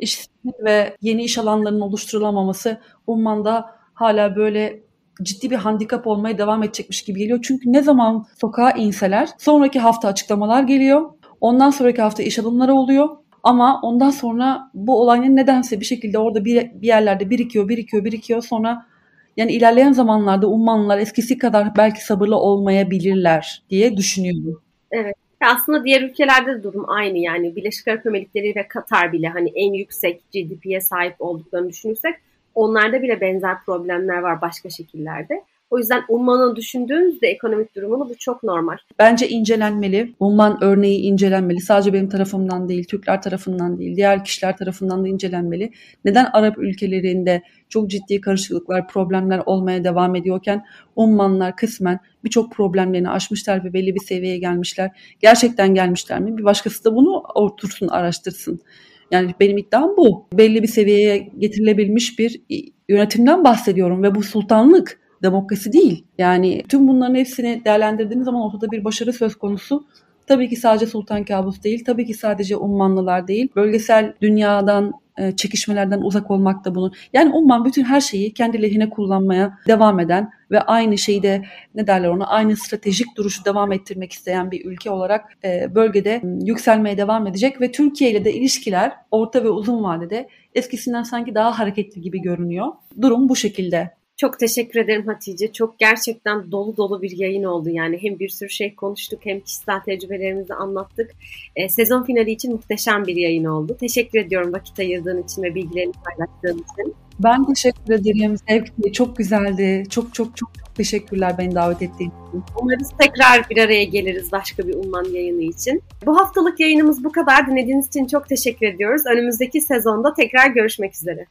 işsizlik ve yeni iş alanlarının oluşturulamaması Umman'da hala böyle ciddi bir handikap olmaya devam edecekmiş gibi geliyor. Çünkü ne zaman sokağa inseler sonraki hafta açıklamalar geliyor. Ondan sonraki hafta iş alımları oluyor. Ama ondan sonra bu olayın nedense bir şekilde orada bir, bir yerlerde birikiyor, birikiyor, birikiyor. Sonra Yani ilerleyen zamanlarda Ummanlılar eskisi kadar belki sabırlı olmayabilirler diye düşünüyorum. Evet. Aslında diğer ülkelerde de durum aynı yani Birleşik Arap Emirlikleri ve Katar bile hani en yüksek GDP'ye sahip olduklarını düşünürsek onlarda bile benzer problemler var başka şekillerde. O yüzden Umman'ı düşündüğünüzde ekonomik durumunu bu çok normal. Bence incelenmeli. Umman örneği incelenmeli. Sadece benim tarafımdan değil, Türkler tarafından değil, diğer kişiler tarafından da incelenmeli. Neden Arap ülkelerinde çok ciddi karışıklıklar, problemler olmaya devam ediyorken Ummanlar kısmen birçok problemlerini aşmışlar ve belli bir seviyeye gelmişler. Gerçekten gelmişler mi? Bir başkası da bunu otursun, araştırsın. Yani benim iddiam bu. Belli bir seviyeye getirilebilmiş bir yönetimden bahsediyorum ve bu sultanlık demokrasi değil. Yani tüm bunların hepsini değerlendirdiğiniz zaman ortada bir başarı söz konusu. Tabii ki sadece Sultan Kabus değil, tabii ki sadece Ummanlılar değil. Bölgesel dünyadan e, çekişmelerden uzak olmak da bunun. Yani Umman bütün her şeyi kendi lehine kullanmaya devam eden ve aynı şeyde ne derler ona aynı stratejik duruşu devam ettirmek isteyen bir ülke olarak e, bölgede yükselmeye devam edecek ve Türkiye ile de ilişkiler orta ve uzun vadede eskisinden sanki daha hareketli gibi görünüyor. Durum bu şekilde. Çok teşekkür ederim Hatice. Çok gerçekten dolu dolu bir yayın oldu. Yani hem bir sürü şey konuştuk hem kişisel tecrübelerimizi anlattık. E, sezon finali için muhteşem bir yayın oldu. Teşekkür ediyorum vakit ayırdığın için ve bilgilerini paylaştığın için. Ben teşekkür ederim. Zevkli, çok güzeldi. Çok çok çok teşekkürler beni davet ettiğin için. Umarız tekrar bir araya geliriz başka bir Umman yayını için. Bu haftalık yayınımız bu kadar. Dinlediğiniz için çok teşekkür ediyoruz. Önümüzdeki sezonda tekrar görüşmek üzere.